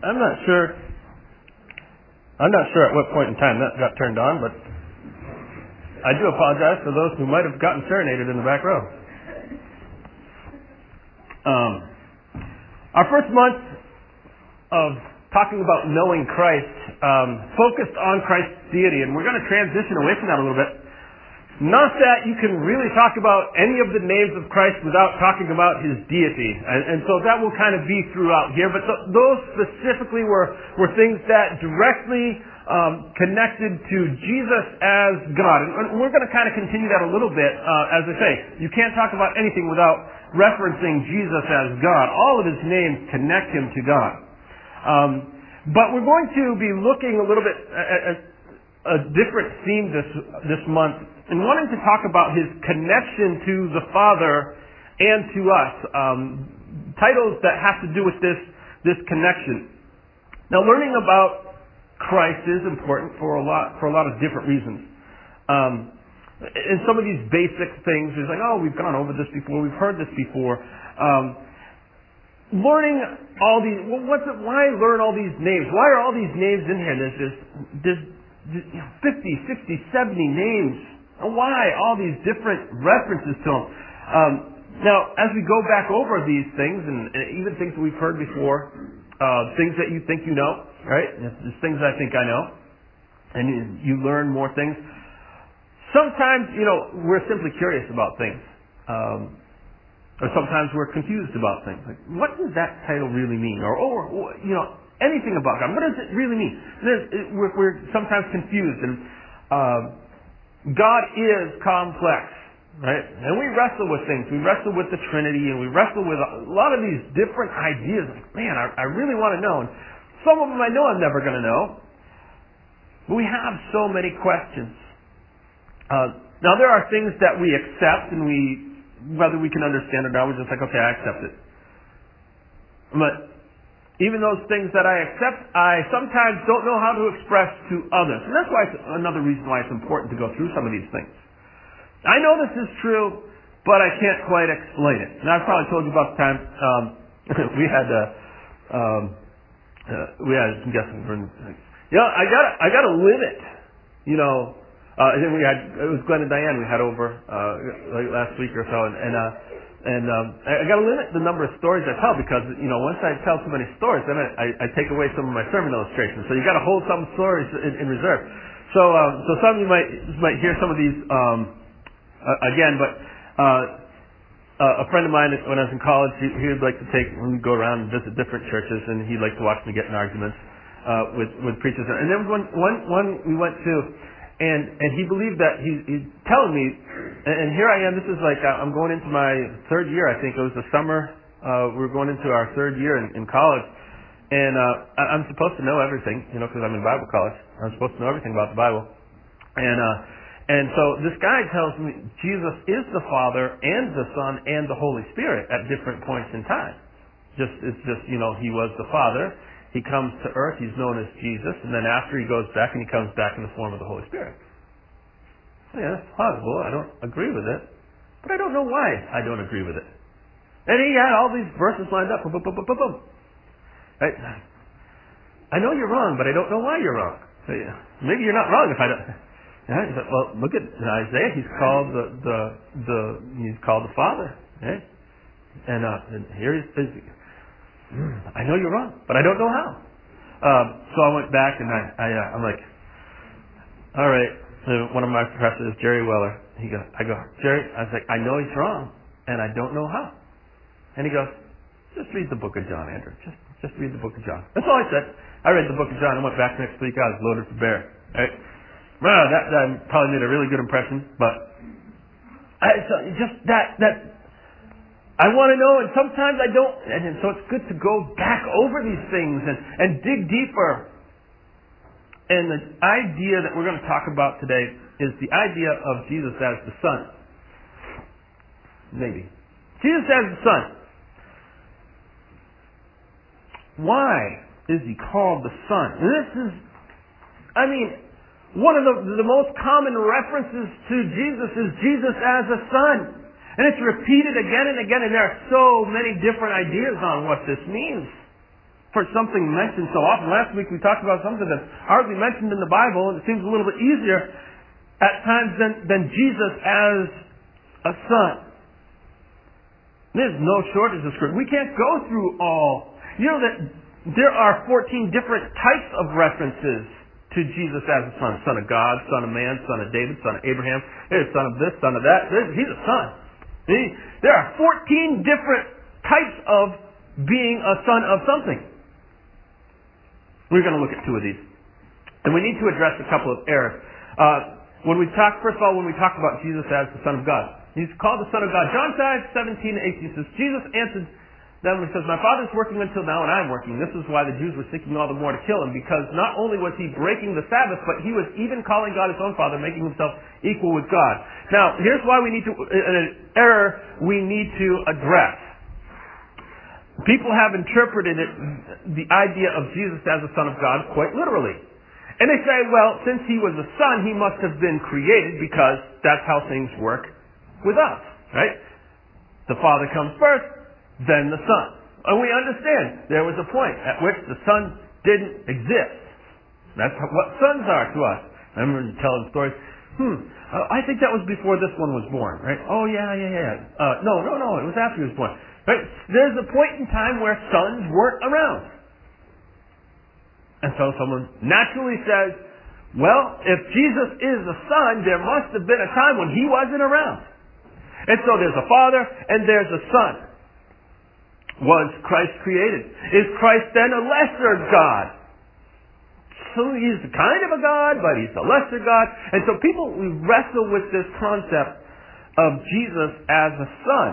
I'm not sure. I'm not sure at what point in time that got turned on, but I do apologize for those who might have gotten serenaded in the back row. Um, our first month of talking about knowing Christ um, focused on Christ's deity, and we're going to transition away from that a little bit. Not that you can really talk about any of the names of Christ without talking about his deity. And, and so that will kind of be throughout here. But th- those specifically were, were things that directly um, connected to Jesus as God. And, we're going to kind of continue that a little bit. Uh, as I say, you can't talk about anything without referencing Jesus as God. All of his names connect him to God. Um, but we're going to be looking a little bit at, at a different theme this this month and wanting to talk about his connection to the Father and to us. Um, titles that have to do with this, this connection. Now, learning about Christ is important for a lot, for a lot of different reasons. Um, and some of these basic things is like, oh, we've gone over this before, we've heard this before. Um, learning all these, well, what's it, why learn all these names? Why are all these names in here? There's this, there's, you know, 50, 60, 70 names why all these different references to them? Um, now, as we go back over these things, and, and even things that we've heard before, uh, things that you think you know, right? There's things I think I know, and you, you learn more things. Sometimes, you know, we're simply curious about things. Um, or sometimes we're confused about things. Like, what does that title really mean? Or, or, or you know, anything about God. What does it really mean? We're, we're, sometimes confused. And uh, God is complex, right? And we wrestle with things. We wrestle with the Trinity and we wrestle with a lot of these different ideas. Like, man, I, I really want to know. And some of them I know I'm never going to know. But we have so many questions. Uh, now there are things that we accept and we, whether we can understand or not, we're just like, okay, I accept it. But even those things that I accept, I sometimes don't know how to express to others. And that's why it's another reason why it's important to go through some of these things. I know this is true, but I can't quite explain it. And I've probably told you about the time um, we had a, um, uh, we had guests from, you know, I got I got a limit, you know. Uh, and then we had it was Glenn and Diane we had over uh, last week or so, and, and uh, and um, I, I got to limit the number of stories I tell because you know once I tell too many stories, then I, I, I take away some of my sermon illustrations. So you got to hold some stories in, in reserve. So um, so some of you might might hear some of these um, uh, again, but uh, a friend of mine when I was in college, he, he would like to take we go around and visit different churches, and he'd like to watch me get in arguments uh, with with preachers. And then one one one we went to and and he believed that he, he's telling me, and, and here I am. This is like uh, I'm going into my third year. I think it was the summer. Uh, we are going into our third year in, in college, and uh, I'm supposed to know everything, you know, because I'm in Bible college. I'm supposed to know everything about the Bible, and uh, and so this guy tells me Jesus is the Father and the Son and the Holy Spirit at different points in time. Just it's just you know he was the Father he comes to earth, he's known as Jesus, and then after he goes back and he comes back in the form of the Holy Spirit. Yeah, that's possible. I don't agree with it. But I don't know why I don't agree with it. And he had all these verses lined up. Boom, boom, boom, boom, boom. Right? I know you're wrong, but I don't know why you're wrong. So, yeah, maybe you're not wrong if I don't. Yeah, said, well, look at Isaiah. He's called the the the he's called the Father. And uh, and here he's, Hmm, I know you're wrong, but I don't know how. Um, so I went back and I, I uh, I'm like, all right. So one of my professors, Jerry Weller, he goes, I go, Jerry, I was like, I know he's wrong, and I don't know how. And he goes, just read the book of John, Andrew. Just just read the book of John. That's all I said. I read the book of John. I went back next week. I was loaded for bear. Right? Well, that, that probably made a really good impression, but I, so just that that I want to know, and sometimes I don't. And so it's good to go back over these things and, and dig deeper. And the idea that we're going to talk about today is the idea of Jesus as the Son. Maybe. Jesus as the Son. Why is he called the Son? This is, I mean, one of the, the most common references to Jesus is Jesus as a Son. And it's repeated again and again, and there are so many different ideas on what this means. for something mentioned so often. Last week we talked about something that's hardly mentioned in the Bible, and it seems a little bit easier at times than, than Jesus as a son. There's no shortage of scripture. We can't go through all. You know that there are 14 different types of references to Jesus as a son. Son of God, son of man, son of David, son of Abraham, There's son of this, son of that. He's a son. He, there are 14 different types of being a son of something. We're going to look at two of these. And we need to address a couple of errors. Uh, when we talk, first of all, when we talk about Jesus as the Son of God, He's called the Son of God. John 5, 17 and 18 says, Jesus answered then he says, My father's working until now and I'm working. This is why the Jews were seeking all the more to kill him, because not only was he breaking the Sabbath, but he was even calling God his own father, making himself equal with God. Now, here's why we need to, an error we need to address. People have interpreted it, the idea of Jesus as a son of God quite literally. And they say, well, since he was a son, he must have been created because that's how things work with us, right? The Father comes first, than the Son. And we understand there was a point at which the Son didn't exist. That's what sons are to us. I remember telling stories. Hmm, I think that was before this one was born, right? Oh yeah, yeah, yeah. Uh, no, no, no, it was after he was born. Right? There's a point in time where sons weren't around. And so someone naturally says, well, if Jesus is a son, there must have been a time when he wasn't around. And so there's a father and there's a son was Christ created? Is Christ then a lesser God? So he's kind of a God, but he's a lesser God. And so people wrestle with this concept of Jesus as a son.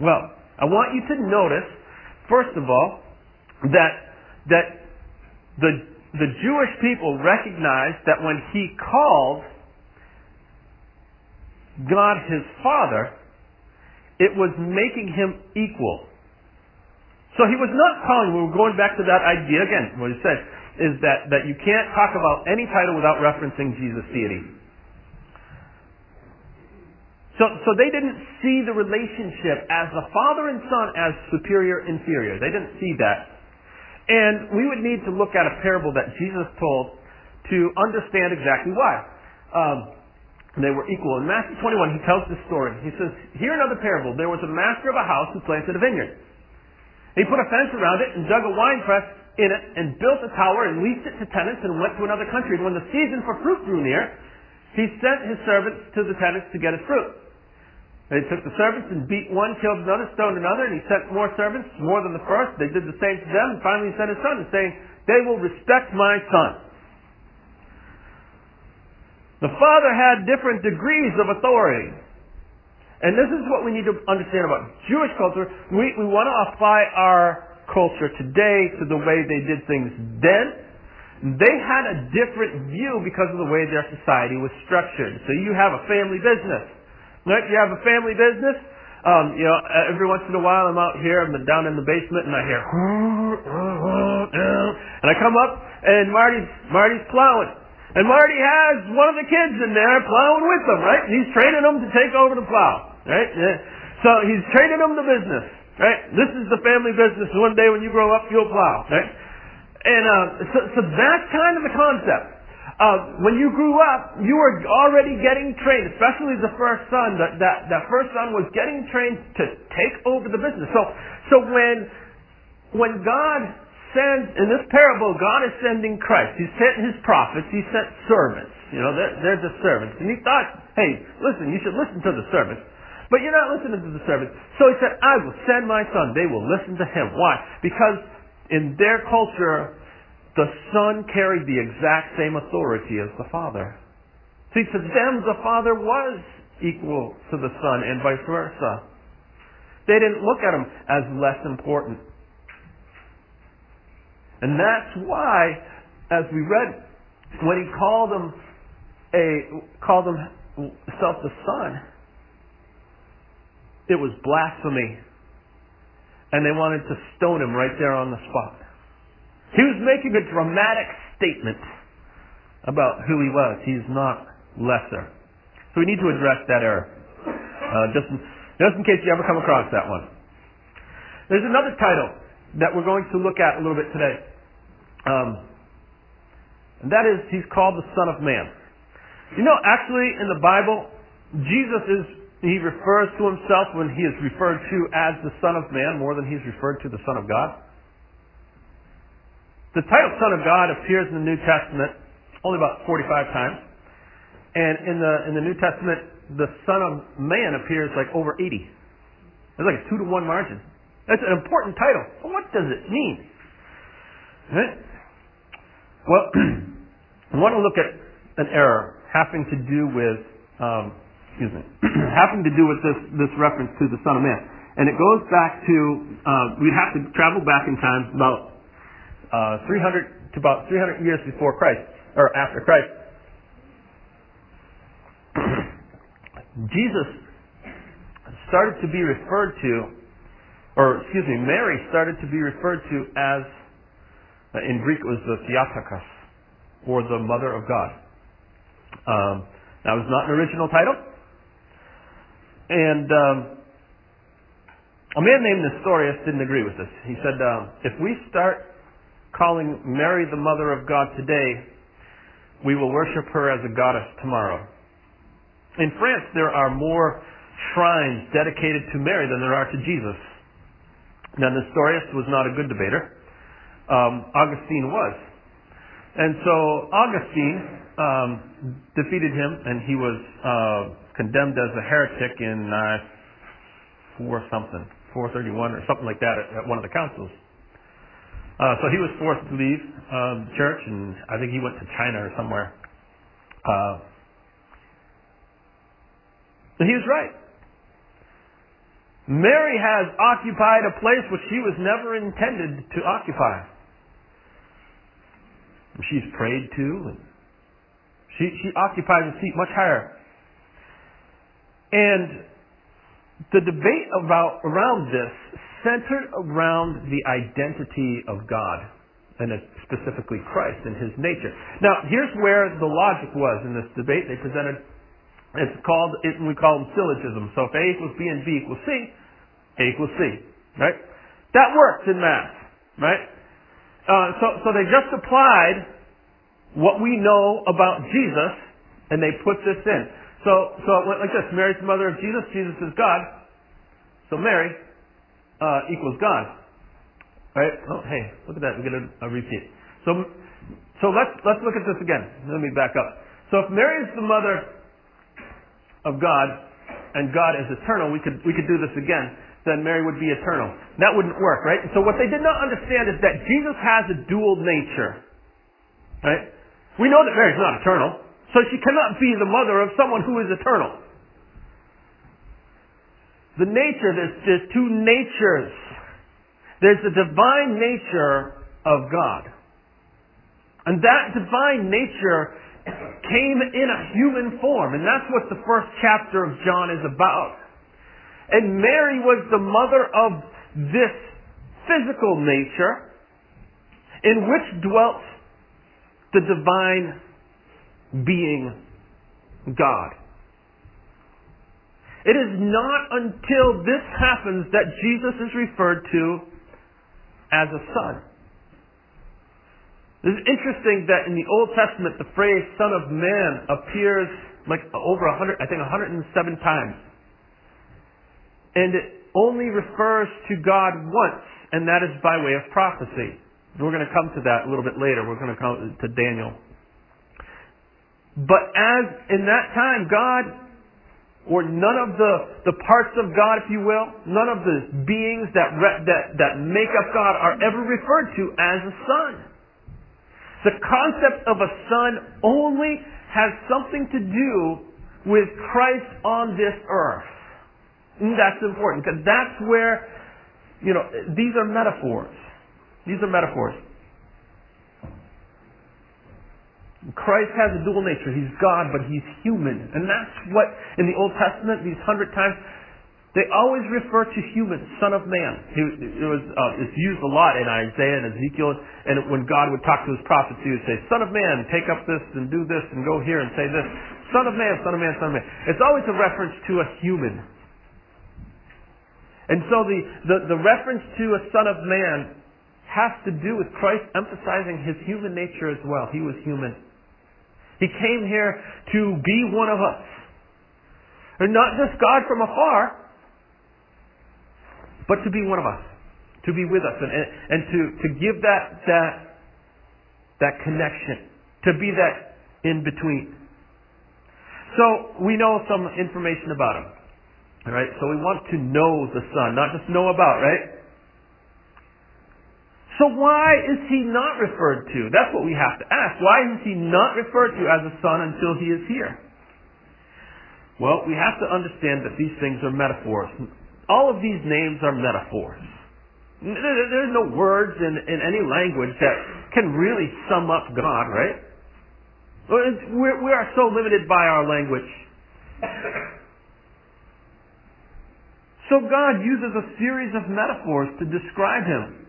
Well, I want you to notice, first of all, that that the the Jewish people recognized that when he called God his Father, it was making him equal. So he was not calling, we were going back to that idea again, what he said, is that, that you can't talk about any title without referencing Jesus' deity. So, so they didn't see the relationship as the father and son as superior, inferior. They didn't see that. And we would need to look at a parable that Jesus told to understand exactly why. Um, they were equal. In Matthew 21, he tells this story. He says, Hear another parable. There was a master of a house who planted a vineyard. He put a fence around it and dug a wine press in it and built a tower and leased it to tenants and went to another country. And when the season for fruit drew near, he sent his servants to the tenants to get his fruit. They took the servants and beat one, killed another, stoned another, and he sent more servants, more than the first. They did the same to them, and finally he sent his son, saying, They will respect my son. The Father had different degrees of authority. And this is what we need to understand about Jewish culture. We, we want to apply our culture today to the way they did things then. They had a different view because of the way their society was structured. So you have a family business. Right? You have a family business. Um, you know, every once in a while I'm out here, I'm down in the basement and I hear, and I come up and Marty's, Marty's plowing. And Marty has one of the kids in there plowing with them, right? And He's training them to take over the plow, right? So he's training them the business, right? This is the family business. One day when you grow up, you'll plow, right? And uh, so, so that's kind of the concept. Uh, when you grew up, you were already getting trained, especially the first son. That, that that first son was getting trained to take over the business. So so when when God sends, in this parable, God is sending Christ. He sent his prophets, he sent servants. You know, they're, they're the servants. And he thought, hey, listen, you should listen to the servants. But you're not listening to the servants. So he said, I will send my son. They will listen to him. Why? Because in their culture, the son carried the exact same authority as the father. See, to them, the father was equal to the son and vice versa. They didn't look at him as less important. And that's why, as we read, when he called him a called himself the son, it was blasphemy. And they wanted to stone him right there on the spot. He was making a dramatic statement about who he was. He's not lesser. So we need to address that error. Uh, just, just in case you ever come across that one. There's another title that we're going to look at a little bit today. Um, and that is, he's called the Son of Man. You know, actually, in the Bible, Jesus is, he refers to himself when he is referred to as the Son of Man more than he's referred to the Son of God. The title Son of God appears in the New Testament only about 45 times. And in the, in the New Testament, the Son of Man appears like over 80. It's like a two to one margin. That's an important title. But what does it mean? Right? Well, I want to look at an error having to do with, um, excuse me, having to do with this, this reference to the Son of Man. And it goes back to, uh, we'd have to travel back in time about uh, 300 to about 300 years before Christ, or after Christ. Jesus started to be referred to, or excuse me, Mary started to be referred to as, in Greek it was the Theotokos, or the Mother of God. Um, that was not an original title. And um, a man named Nestorius didn't agree with this. He said, um, if we start calling Mary the Mother of God today, we will worship her as a goddess tomorrow. In France, there are more shrines dedicated to Mary than there are to Jesus. Now, Nestorius was not a good debater. Um, Augustine was. And so Augustine um, defeated him, and he was uh, condemned as a heretic in uh, 4 something, 431 or something like that at, at one of the councils. Uh, so he was forced to leave um, church, and I think he went to China or somewhere. Uh, and he was right. Mary has occupied a place which she was never intended to occupy. She's prayed to, and she, she occupies a seat much higher. And the debate about around this centered around the identity of God and specifically Christ and his nature. Now, here's where the logic was in this debate. They presented it's called, it, we call them syllogism. So if A equals B and B equals C, A equals C, right? That works in math, right? Uh, so, so they just applied what we know about Jesus and they put this in. So, so it went like this. Mary's the mother of Jesus. Jesus is God. So Mary uh, equals God. Right? Oh, hey, look at that. We get a, a repeat. So, so let's, let's look at this again. Let me back up. So if Mary is the mother of God and God is eternal, we could, we could do this again, then Mary would be eternal. That wouldn't work, right? So what they did not understand is that Jesus has a dual nature. Right? We know that Mary's not eternal, so she cannot be the mother of someone who is eternal. The nature, there's, there's two natures. There's the divine nature of God. And that divine nature came in a human form. And that's what the first chapter of John is about. And Mary was the mother of this physical nature in which dwelt the divine being God. It is not until this happens that Jesus is referred to as a son. It's interesting that in the Old Testament the phrase Son of Man appears like over a hundred, I think 107 times. And it only refers to God once, and that is by way of prophecy. We're going to come to that a little bit later. We're going to come to Daniel. But as in that time, God, or none of the, the parts of God, if you will, none of the beings that, that, that make up God are ever referred to as a son. The concept of a son only has something to do with Christ on this earth. And that's important because that's where, you know, these are metaphors. These are metaphors. Christ has a dual nature. He's God, but he's human. And that's what, in the Old Testament, these hundred times, they always refer to human, son of man. It was uh, it's used a lot in Isaiah and Ezekiel, and when God would talk to his prophets, he would say, "Son of man, take up this and do this and go here and say this." Son of man, son of man, son of man. It's always a reference to a human. And so the, the, the reference to a son of man has to do with Christ emphasizing his human nature as well. He was human. He came here to be one of us. And not just God from afar, but to be one of us. To be with us and, and, and to, to give that, that, that connection. To be that in between. So we know some information about him. All right, so we want to know the Son, not just know about, right? So why is he not referred to? That's what we have to ask. Why is he not referred to as a son until he is here? Well, we have to understand that these things are metaphors. All of these names are metaphors. There's no words in, in any language that can really sum up God, right? We're, we are so limited by our language. So God uses a series of metaphors to describe Him.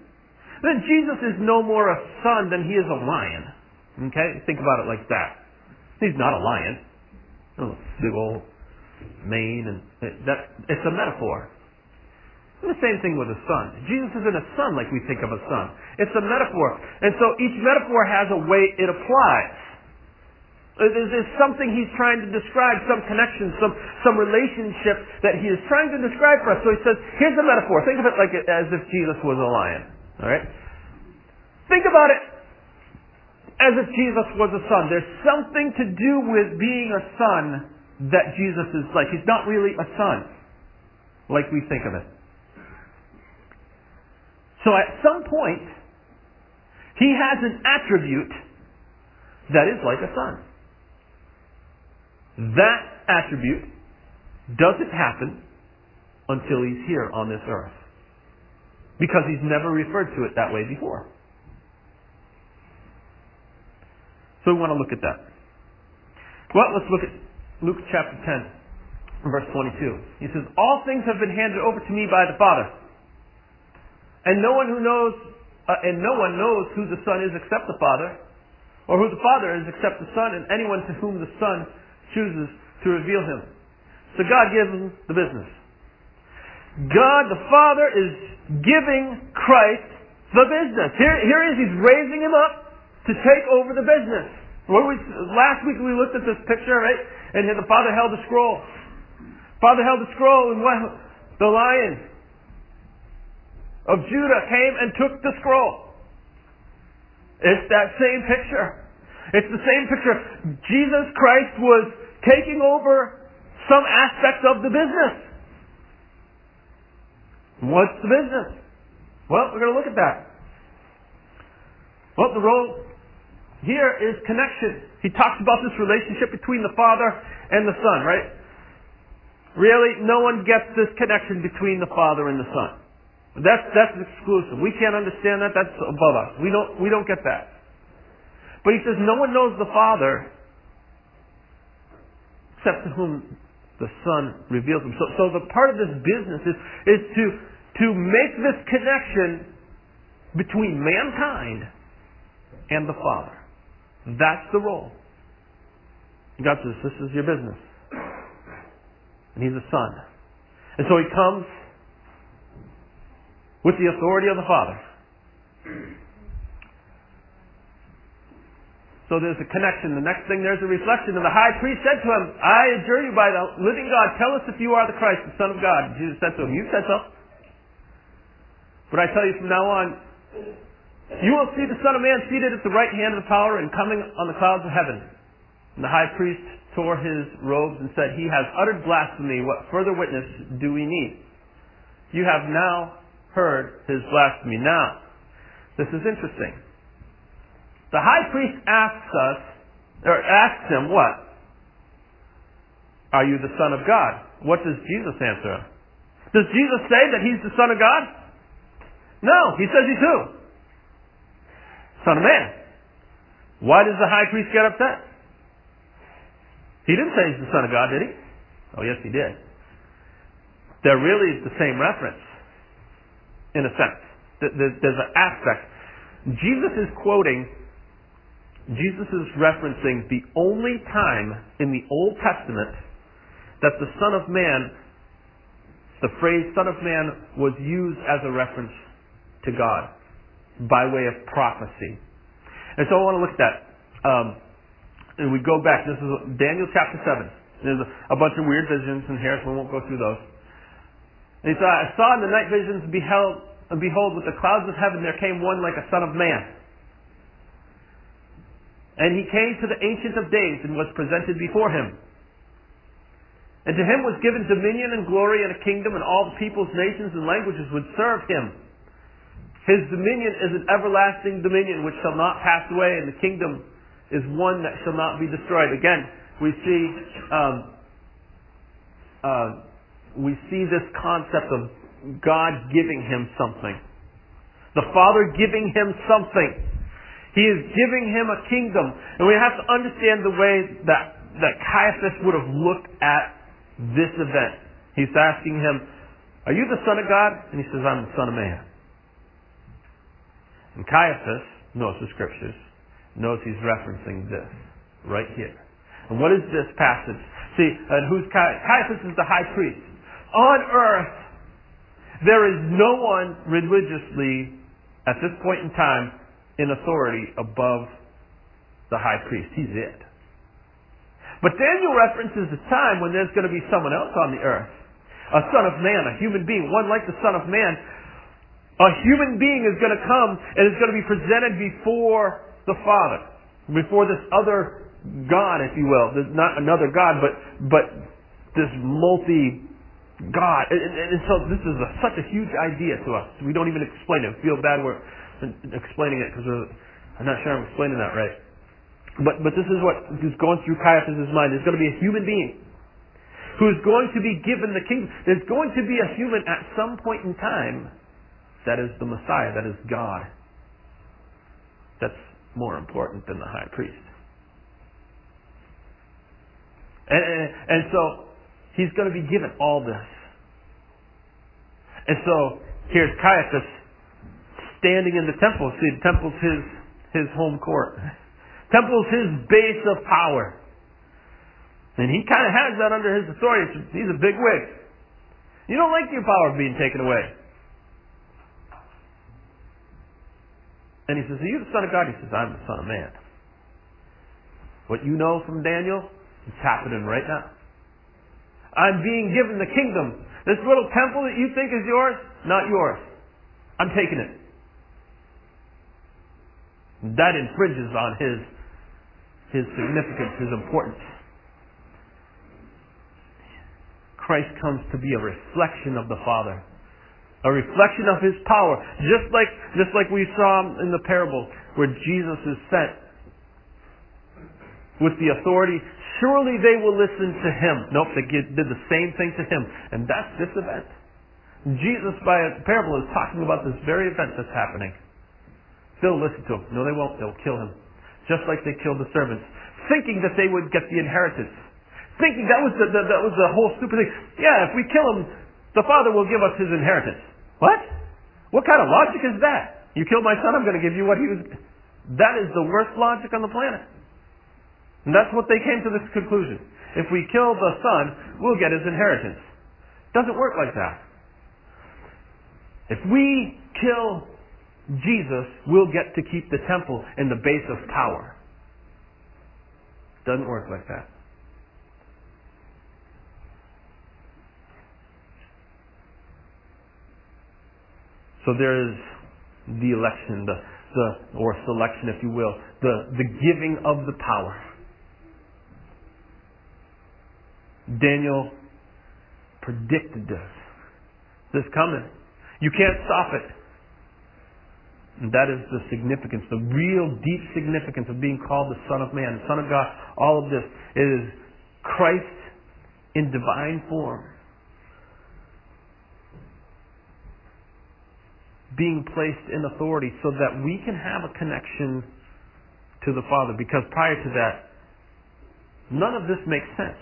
Then Jesus is no more a son than he is a lion. Okay? Think about it like that. He's not a lion. Oh, big old mane and eh, that it's a metaphor. And the same thing with a son. Jesus isn't a son like we think of a son. It's a metaphor. And so each metaphor has a way it applies. Uh, there's something he's trying to describe, some connection, some, some relationship that he is trying to describe for us. So he says, here's a metaphor. Think of it like as if Jesus was a lion. All right? Think about it as if Jesus was a son. There's something to do with being a son that Jesus is like. He's not really a son like we think of it. So at some point, he has an attribute that is like a son. That attribute doesn't happen until he's here on this earth. Because he's never referred to it that way before. So we want to look at that. Well, let's look at Luke chapter 10, verse 22. He says, All things have been handed over to me by the Father. And no one who knows, uh, and no one knows who the Son is except the Father, or who the Father is except the Son, and anyone to whom the Son chooses to reveal him. So God gives him the business. God the Father is giving Christ the business. Here, here is He's raising him up to take over the business. We, last week we looked at this picture, right? And the Father held the scroll. Father held the scroll, and what? The lion of Judah came and took the scroll. It's that same picture. It's the same picture. Jesus Christ was taking over some aspect of the business. What's the business? Well, we're going to look at that. Well, the role here is connection. He talks about this relationship between the Father and the Son, right? Really, no one gets this connection between the Father and the Son. That's, that's exclusive. We can't understand that. That's above us. We don't, we don't get that. But he says no one knows the Father except to whom the Son reveals him. So, so the part of this business is, is to to make this connection between mankind and the Father. That's the role. God says, this is your business. And he's a son. And so he comes with the authority of the Father. So there's a connection. The next thing, there's a reflection. And the high priest said to him, I adjure you by the living God, tell us if you are the Christ, the Son of God. Jesus said to him, You said so. But I tell you from now on, you will see the Son of Man seated at the right hand of the power and coming on the clouds of heaven. And the high priest tore his robes and said, He has uttered blasphemy. What further witness do we need? You have now heard his blasphemy. Now, this is interesting. The high priest asks us, or asks him, what? Are you the Son of God? What does Jesus answer? Does Jesus say that he's the Son of God? No, he says he's who? Son of Man. Why does the high priest get upset? He didn't say he's the Son of God, did he? Oh, yes, he did. They're really the same reference, in a sense. There's an aspect. Jesus is quoting, Jesus is referencing the only time in the Old Testament that the Son of Man, the phrase Son of Man, was used as a reference to God. by way of prophecy. And so I want to look at that. Um, and we go back. This is Daniel chapter 7. There's a, bunch of weird visions in here, so we won't go through those. And he said, I saw in the night visions, beheld, and behold, with the clouds of heaven there came one like a son of man. And he came to the Ancient of Days and was presented before him. And to him was given dominion and glory and a kingdom, and all the peoples, nations, and languages would serve him. His dominion is an everlasting dominion which shall not pass away, and the kingdom is one that shall not be destroyed. Again, we see um, uh, we see this concept of God giving him something. The Father giving him something. He is giving him a kingdom, and we have to understand the way that that Caiaphas would have looked at this event. He's asking him, Are you the Son of God? And he says, I'm the Son of Man. And Caiaphas knows the scriptures, knows he's referencing this right here. And what is this passage? See, and who's Caiaphas? Caiaphas is the high priest. On earth, there is no one religiously, at this point in time, in authority above the high priest. He's it. But Daniel references a time when there's going to be someone else on the earth. A son of man, a human being, one like the son of man. A human being is going to come and is going to be presented before the Father. Before this other God, if you will. There's not another God, but, but this multi God. And, and, so this is a, such a huge idea to us. We don't even explain it. Feel bad we're explaining it because I'm not sure I'm explaining that right. But, but this is what is going through Caiaphas' mind. There's going to be a human being who's going to be given the kingdom. There's going to be a human at some point in time that is the Messiah, that is God. That's more important than the high priest. And, and, and so he's going to be given all this. And so here's Caiaphas standing in the temple. See, the temple's his, his home court. Temple's his base of power. And he kind of has that under his authority. He's a big wig. You don't like your power being taken away. And he says, Are you the Son of God? He says, I'm the Son of Man. What you know from Daniel is happening right now. I'm being given the kingdom. This little temple that you think is yours, not yours. I'm taking it. That infringes on his his significance, his importance. Christ comes to be a reflection of the Father, a reflection of His power, just like just like we saw in the parable where Jesus is sent with the authority. Surely they will listen to Him. Nope, they did the same thing to Him, and that's this event. Jesus, by a parable, is talking about this very event that's happening. They'll listen to him. No, they won't. They'll kill him just like they killed the servants, thinking that they would get the inheritance. Thinking that was the, the, that was the whole stupid thing. Yeah, if we kill him, the father will give us his inheritance. What? What kind of logic is that? You killed my son, I'm going to give you what he was. That is the worst logic on the planet. And that's what they came to this conclusion. If we kill the son, we'll get his inheritance. Doesn't work like that. If we kill Jesus will get to keep the temple and the base of power. Doesn't work like that. So there is the election, the, the or selection, if you will, the, the giving of the power. Daniel predicted this. This coming. You can't stop it. And that is the significance, the real deep significance of being called the Son of Man, the Son of God. All of this is Christ in divine form. Being placed in authority so that we can have a connection to the Father. Because prior to that, none of this makes sense.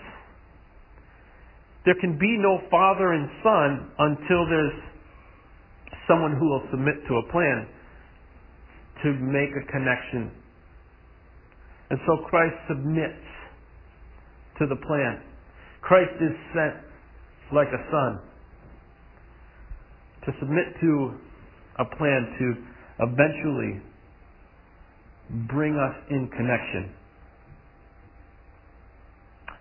There can be no Father and Son until there's someone who will submit to a plan to make a connection. And so Christ submits to the plan. Christ is sent like a son to submit to a plan to eventually bring us in connection.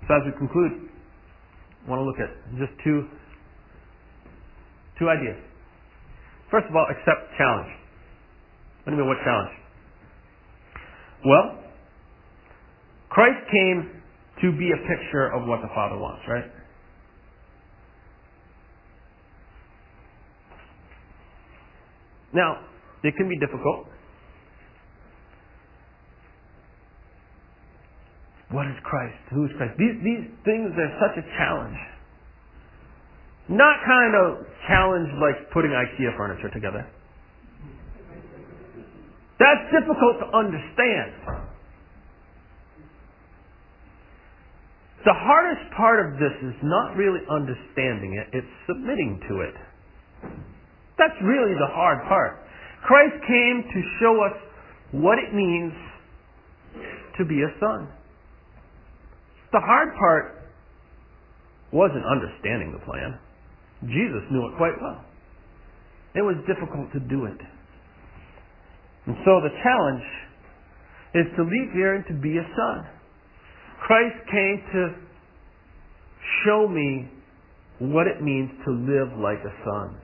So as we conclude, I want to look at just two, two ideas. First of all, accept challenge. What do you mean, what challenge? Well, Christ came to be a picture of what the Father wants, right? Now, it can be difficult. What is Christ? Who is Christ? These, these things are such a challenge. Not kind of challenge like putting IKEA furniture together. That's difficult to understand. The hardest part of this is not really understanding it, it's submitting to it. That's really the hard part. Christ came to show us what it means to be a son. The hard part wasn't understanding the plan. Jesus knew it quite well. It was difficult to do it. And so the challenge is to leave here and to be a son. Christ came to show me what it means to live like a son,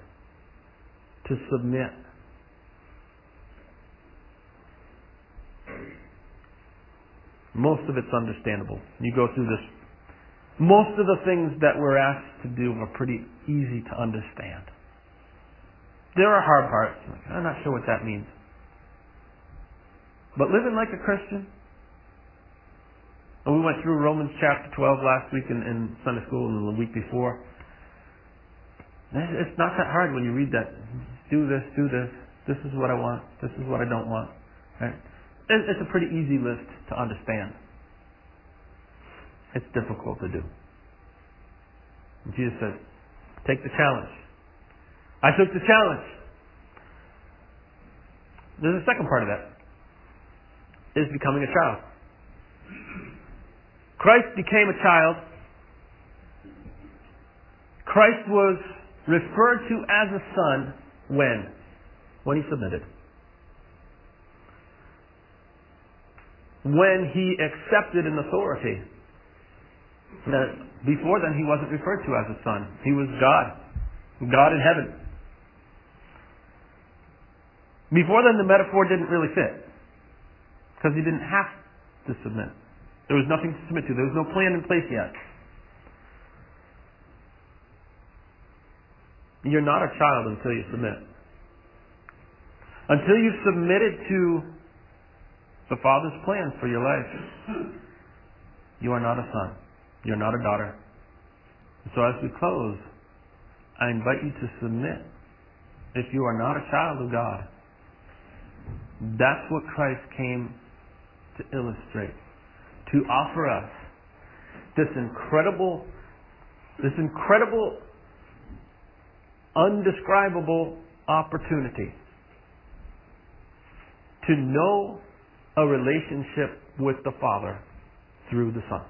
to submit. Most of it's understandable. You go through this. Most of the things that we're asked to do are pretty easy to understand. There are hard parts. I'm not sure what that means. But living like a Christian, and we went through Romans chapter 12 last week in, in Sunday school and the week before. It's not that hard when you read that. Do this, do this. This is what I want. This is what I don't want. Right? It's a pretty easy list to understand. It's difficult to do. Jesus said, take the challenge. I took the challenge. There's a second part of that. Is becoming a child. Christ became a child. Christ was referred to as a son when? When he submitted. When he accepted an authority. Now, before then, he wasn't referred to as a son. He was God. God in heaven. Before then, the metaphor didn't really fit. Because he didn't have to submit. There was nothing to submit to. There was no plan in place yet. You're not a child until you submit. Until you've submitted to the Father's plan for your life, you are not a son. You're not a daughter. So as we close, I invite you to submit. If you are not a child of God, that's what Christ came to illustrate to offer us this incredible, this incredible, undescribable opportunity to know a relationship with the Father through the Son.